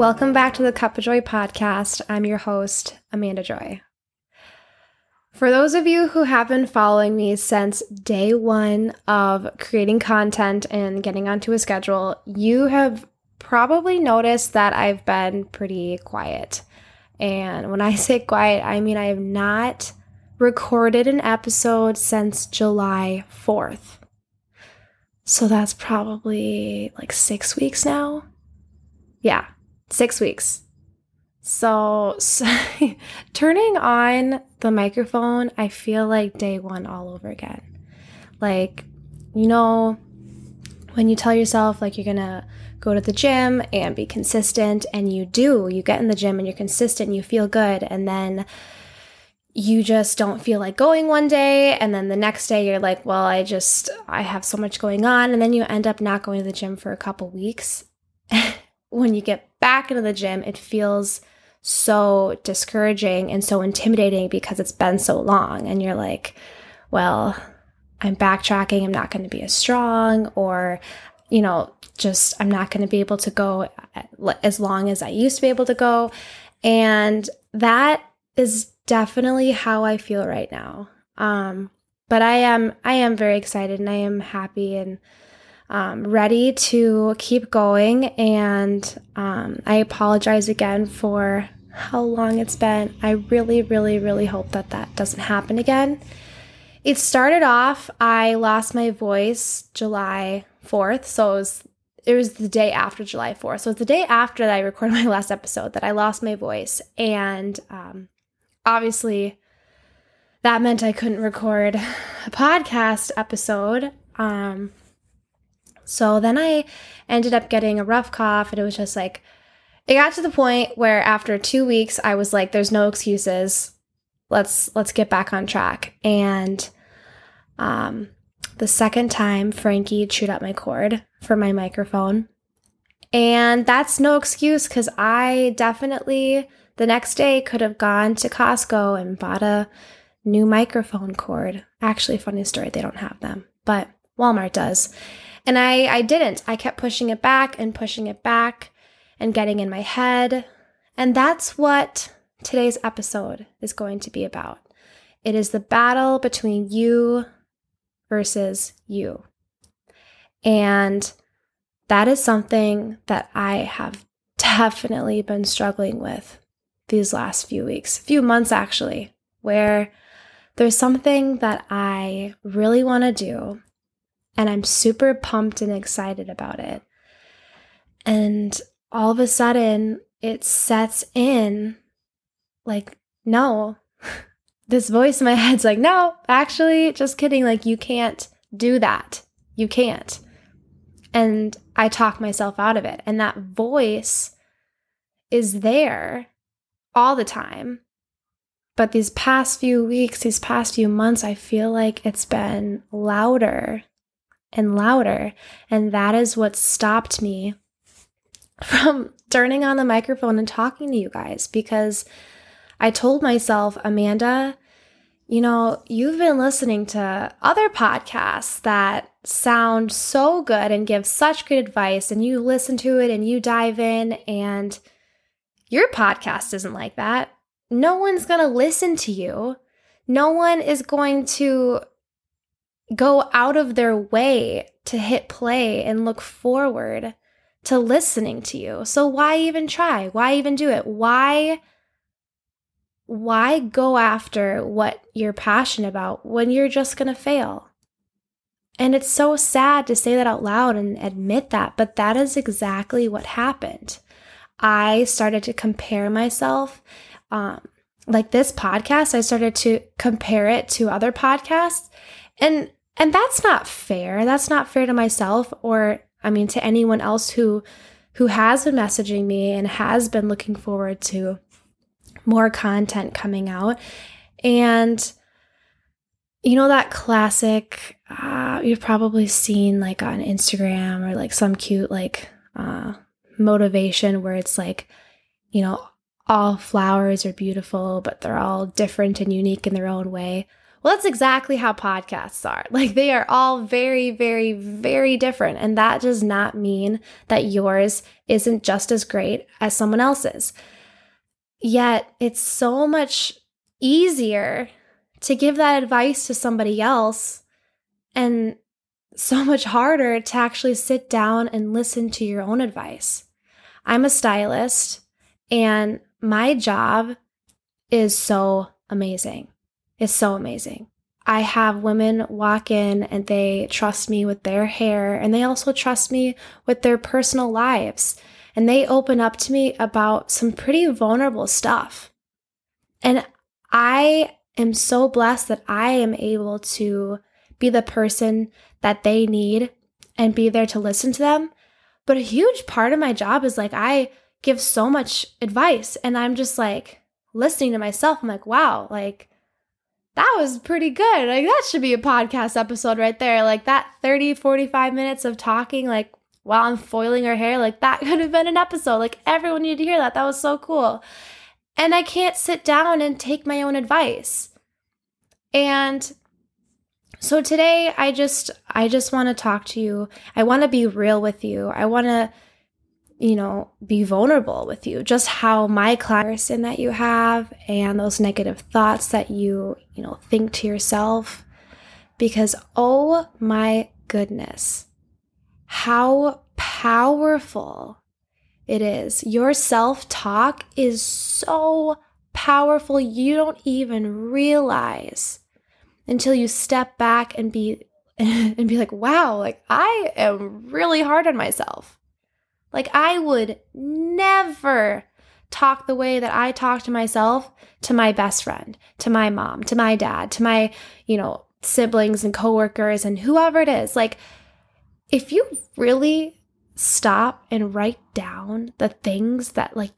Welcome back to the Cup of Joy podcast. I'm your host, Amanda Joy. For those of you who have been following me since day one of creating content and getting onto a schedule, you have probably noticed that I've been pretty quiet. And when I say quiet, I mean I have not recorded an episode since July 4th. So that's probably like six weeks now. Yeah, six weeks. So, so turning on the microphone, I feel like day one all over again. Like, you know, when you tell yourself like you're gonna go to the gym and be consistent, and you do, you get in the gym and you're consistent, you feel good, and then you just don't feel like going one day and then the next day you're like well i just i have so much going on and then you end up not going to the gym for a couple weeks when you get back into the gym it feels so discouraging and so intimidating because it's been so long and you're like well i'm backtracking i'm not going to be as strong or you know just i'm not going to be able to go as long as i used to be able to go and that is definitely how I feel right now. Um, but I am I am very excited and I am happy and um, ready to keep going. And um, I apologize again for how long it's been. I really, really, really hope that that doesn't happen again. It started off, I lost my voice July 4th. So it was, it was the day after July 4th. So it's the day after that I recorded my last episode that I lost my voice. And um, obviously that meant I couldn't record a podcast episode. Um, so then I ended up getting a rough cough, and it was just like, it got to the point where after two weeks, I was like, "There's no excuses. Let's let's get back on track." And um, the second time, Frankie chewed up my cord for my microphone, and that's no excuse because I definitely the next day, could have gone to Costco and bought a new microphone cord. Actually, funny story, they don't have them, but Walmart does. And I, I didn't. I kept pushing it back and pushing it back and getting in my head. And that's what today's episode is going to be about. It is the battle between you versus you. And that is something that I have definitely been struggling with these last few weeks, few months actually, where there's something that I really want to do and I'm super pumped and excited about it. And all of a sudden, it sets in like, no, this voice in my head's like, no, actually, just kidding. Like, you can't do that. You can't. And I talk myself out of it. And that voice is there all the time. But these past few weeks, these past few months, I feel like it's been louder and louder. And that is what stopped me from turning on the microphone and talking to you guys because I told myself, Amanda, you know, you've been listening to other podcasts that sound so good and give such good advice, and you listen to it and you dive in, and your podcast isn't like that. No one's going to listen to you. No one is going to go out of their way to hit play and look forward to listening to you. So why even try? Why even do it? Why why go after what you're passionate about when you're just going to fail? And it's so sad to say that out loud and admit that, but that is exactly what happened. I started to compare myself. Um, like this podcast, I started to compare it to other podcasts. And and that's not fair. That's not fair to myself or I mean to anyone else who who has been messaging me and has been looking forward to more content coming out. And you know that classic uh, you've probably seen like on Instagram or like some cute like uh, motivation where it's like, you know, all flowers are beautiful, but they're all different and unique in their own way. Well, that's exactly how podcasts are. Like they are all very, very, very different. And that does not mean that yours isn't just as great as someone else's. Yet it's so much easier to give that advice to somebody else and so much harder to actually sit down and listen to your own advice. I'm a stylist and my job is so amazing. It's so amazing. I have women walk in and they trust me with their hair and they also trust me with their personal lives. And they open up to me about some pretty vulnerable stuff. And I am so blessed that I am able to be the person that they need and be there to listen to them. But a huge part of my job is like I give so much advice and I'm just like listening to myself. I'm like, wow, like that was pretty good. Like that should be a podcast episode right there. Like that 30, 45 minutes of talking, like while I'm foiling her hair, like that could have been an episode. Like everyone needed to hear that. That was so cool. And I can't sit down and take my own advice. And so today I just I just want to talk to you. I want to be real with you. I want to you know, be vulnerable with you. Just how my comparison that you have and those negative thoughts that you, you know, think to yourself. Because oh my goodness, how powerful it is. Your self talk is so powerful, you don't even realize until you step back and be and be like, wow, like I am really hard on myself. Like, I would never talk the way that I talk to myself to my best friend, to my mom, to my dad, to my, you know, siblings and coworkers and whoever it is. Like, if you really stop and write down the things that, like,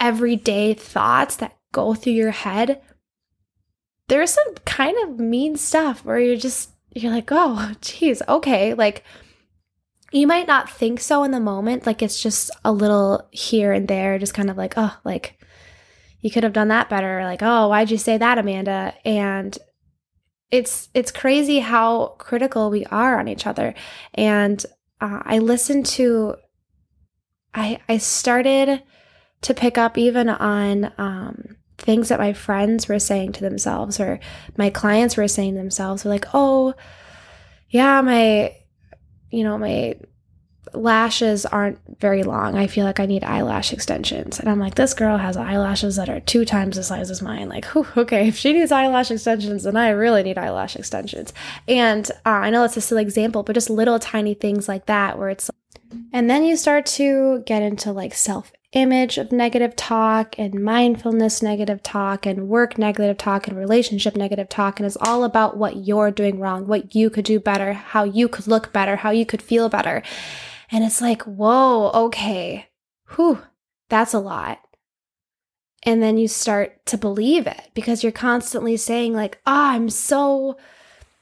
everyday thoughts that go through your head, there's some kind of mean stuff where you're just, you're like, oh, geez, okay. Like, you might not think so in the moment. Like it's just a little here and there, just kind of like, oh, like you could have done that better. Like, oh, why'd you say that, Amanda? And it's it's crazy how critical we are on each other. And uh, I listened to, I I started to pick up even on um, things that my friends were saying to themselves or my clients were saying to themselves. They're like, oh, yeah, my you know, my lashes aren't very long. I feel like I need eyelash extensions. And I'm like, this girl has eyelashes that are two times the size as mine. Like, okay, if she needs eyelash extensions, then I really need eyelash extensions. And uh, I know it's a silly example, but just little tiny things like that where it's, and then you start to get into like self image of negative talk and mindfulness negative talk and work negative talk and relationship negative talk. And it's all about what you're doing wrong, what you could do better, how you could look better, how you could feel better. And it's like, whoa, okay, whew, that's a lot. And then you start to believe it because you're constantly saying, like, ah, oh, I'm so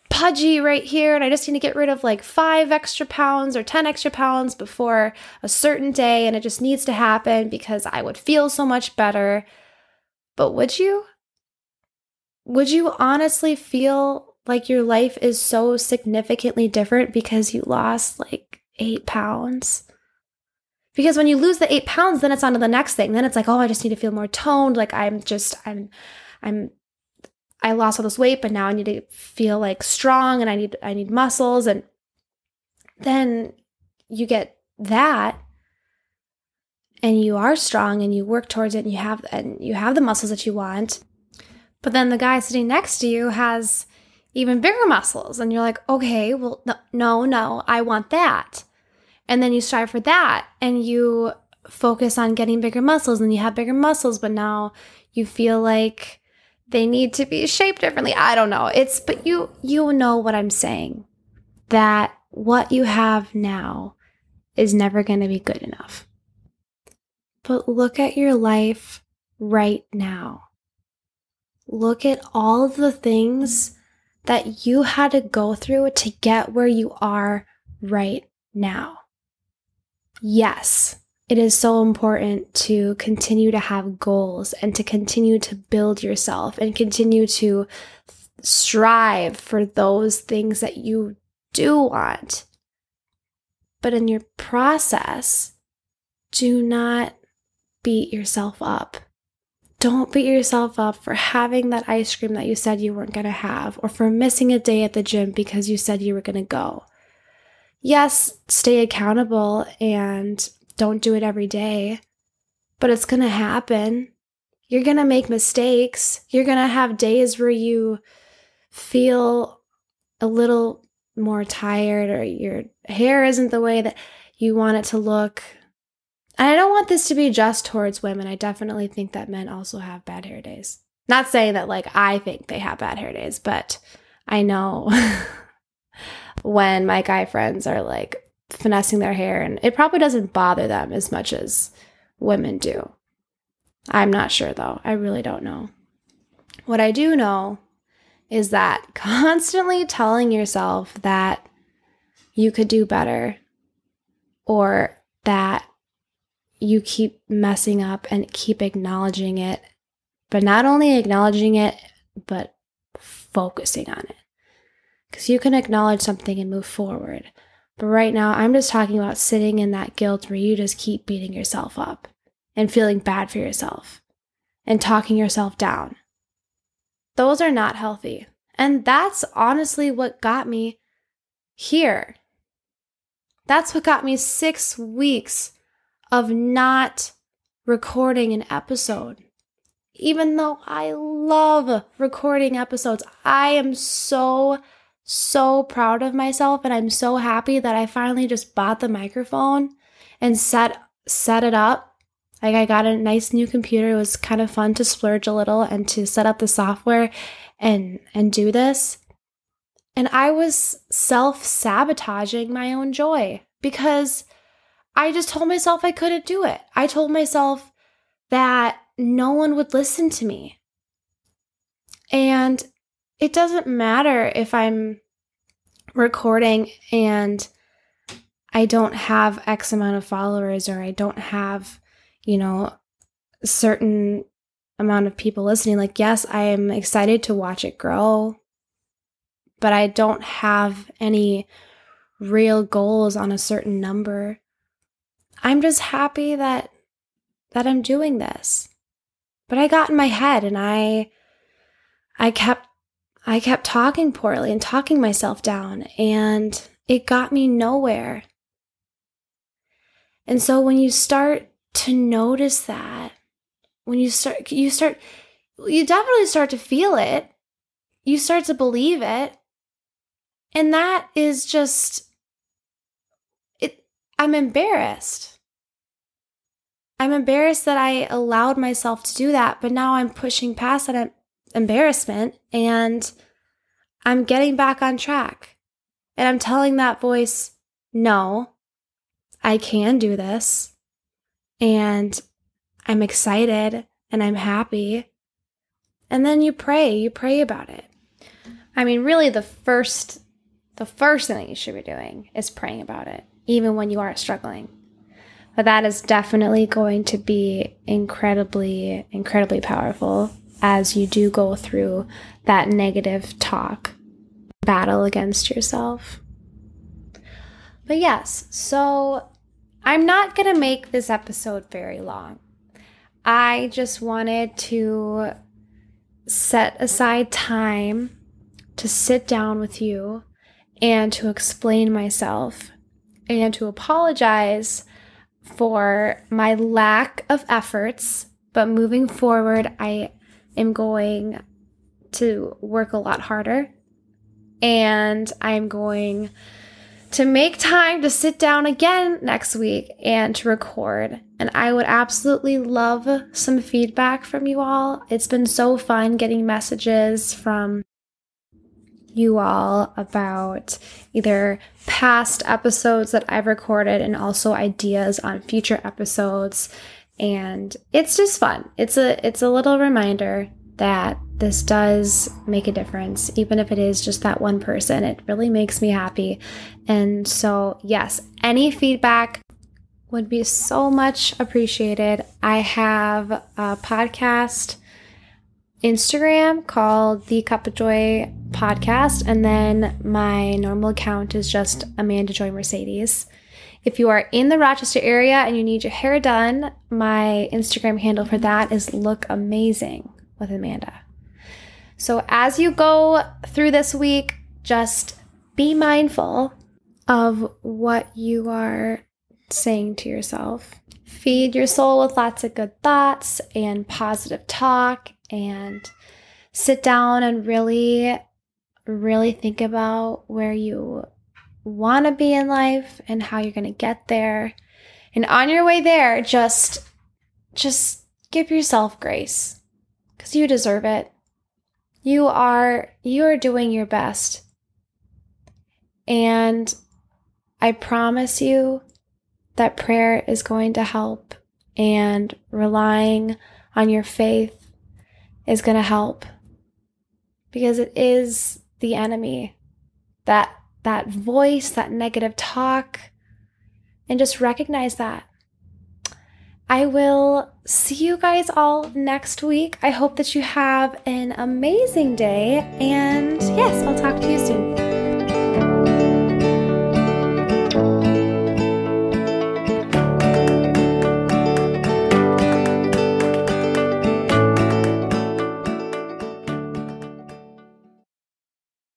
pudgy right here and I just need to get rid of like five extra pounds or 10 extra pounds before a certain day and it just needs to happen because I would feel so much better. But would you? Would you honestly feel like your life is so significantly different because you lost like eight pounds? Because when you lose the eight pounds, then it's on to the next thing. Then it's like, oh, I just need to feel more toned. Like I'm just, I'm, I'm I lost all this weight, but now I need to feel like strong and I need I need muscles and then you get that and you are strong and you work towards it and you have and you have the muscles that you want. But then the guy sitting next to you has even bigger muscles and you're like, "Okay, well no, no, no, I want that." And then you strive for that and you focus on getting bigger muscles and you have bigger muscles, but now you feel like they need to be shaped differently. I don't know. It's but you you know what I'm saying. That what you have now is never going to be good enough. But look at your life right now. Look at all the things that you had to go through to get where you are right now. Yes, it is so important to continue to have goals and to continue to build yourself and continue to strive for those things that you do want. But in your process, do not beat yourself up. Don't beat yourself up for having that ice cream that you said you weren't going to have, or for missing a day at the gym because you said you were going to go. Yes, stay accountable and don't do it every day, but it's going to happen. You're going to make mistakes. You're going to have days where you feel a little more tired or your hair isn't the way that you want it to look. And I don't want this to be just towards women. I definitely think that men also have bad hair days. Not saying that like I think they have bad hair days, but I know when my guy friends are like finessing their hair and it probably doesn't bother them as much as women do. I'm not sure though. I really don't know. What I do know is that constantly telling yourself that you could do better or that you keep messing up and keep acknowledging it, but not only acknowledging it, but focusing on it. Because you can acknowledge something and move forward. But right now, I'm just talking about sitting in that guilt where you just keep beating yourself up and feeling bad for yourself and talking yourself down. Those are not healthy. And that's honestly what got me here. That's what got me six weeks of not recording an episode. Even though I love recording episodes, I am so, so proud of myself and I'm so happy that I finally just bought the microphone and set set it up like I got a nice new computer. It was kind of fun to splurge a little and to set up the software and and do this. And I was self-sabotaging my own joy because I just told myself I couldn't do it. I told myself that no one would listen to me. And it doesn't matter if I'm recording and I don't have X amount of followers or I don't have you know, certain amount of people listening. Like, yes, I am excited to watch it grow, but I don't have any real goals on a certain number. I'm just happy that that I'm doing this. But I got in my head and I I kept I kept talking poorly and talking myself down and it got me nowhere. And so when you start to notice that when you start you start you definitely start to feel it. You start to believe it. And that is just it i'm embarrassed. I'm embarrassed that i allowed myself to do that but now i'm pushing past that embarrassment and i'm getting back on track and i'm telling that voice no i can do this and I'm excited and I'm happy. And then you pray, you pray about it. I mean, really the first the first thing that you should be doing is praying about it, even when you are struggling. But that is definitely going to be incredibly, incredibly powerful as you do go through that negative talk battle against yourself. But yes, so I'm not going to make this episode very long. I just wanted to set aside time to sit down with you and to explain myself and to apologize for my lack of efforts. But moving forward, I am going to work a lot harder and I'm going to make time to sit down again next week and to record. And I would absolutely love some feedback from you all. It's been so fun getting messages from you all about either past episodes that I've recorded and also ideas on future episodes and it's just fun. It's a it's a little reminder that this does make a difference, even if it is just that one person. It really makes me happy. And so, yes, any feedback would be so much appreciated. I have a podcast Instagram called the Cup of Joy podcast, and then my normal account is just Amanda Joy Mercedes. If you are in the Rochester area and you need your hair done, my Instagram handle for that is Look Amazing with Amanda. So as you go through this week, just be mindful of what you are saying to yourself. Feed your soul with lots of good thoughts and positive talk, and sit down and really, really think about where you want to be in life and how you're going to get there. And on your way there, just just give yourself grace cuz you deserve it. You are you are doing your best. And I promise you that prayer is going to help and relying on your faith is going to help because it is the enemy that that voice that negative talk and just recognize that I will see you guys all next week. I hope that you have an amazing day. And yes, I'll talk to you soon.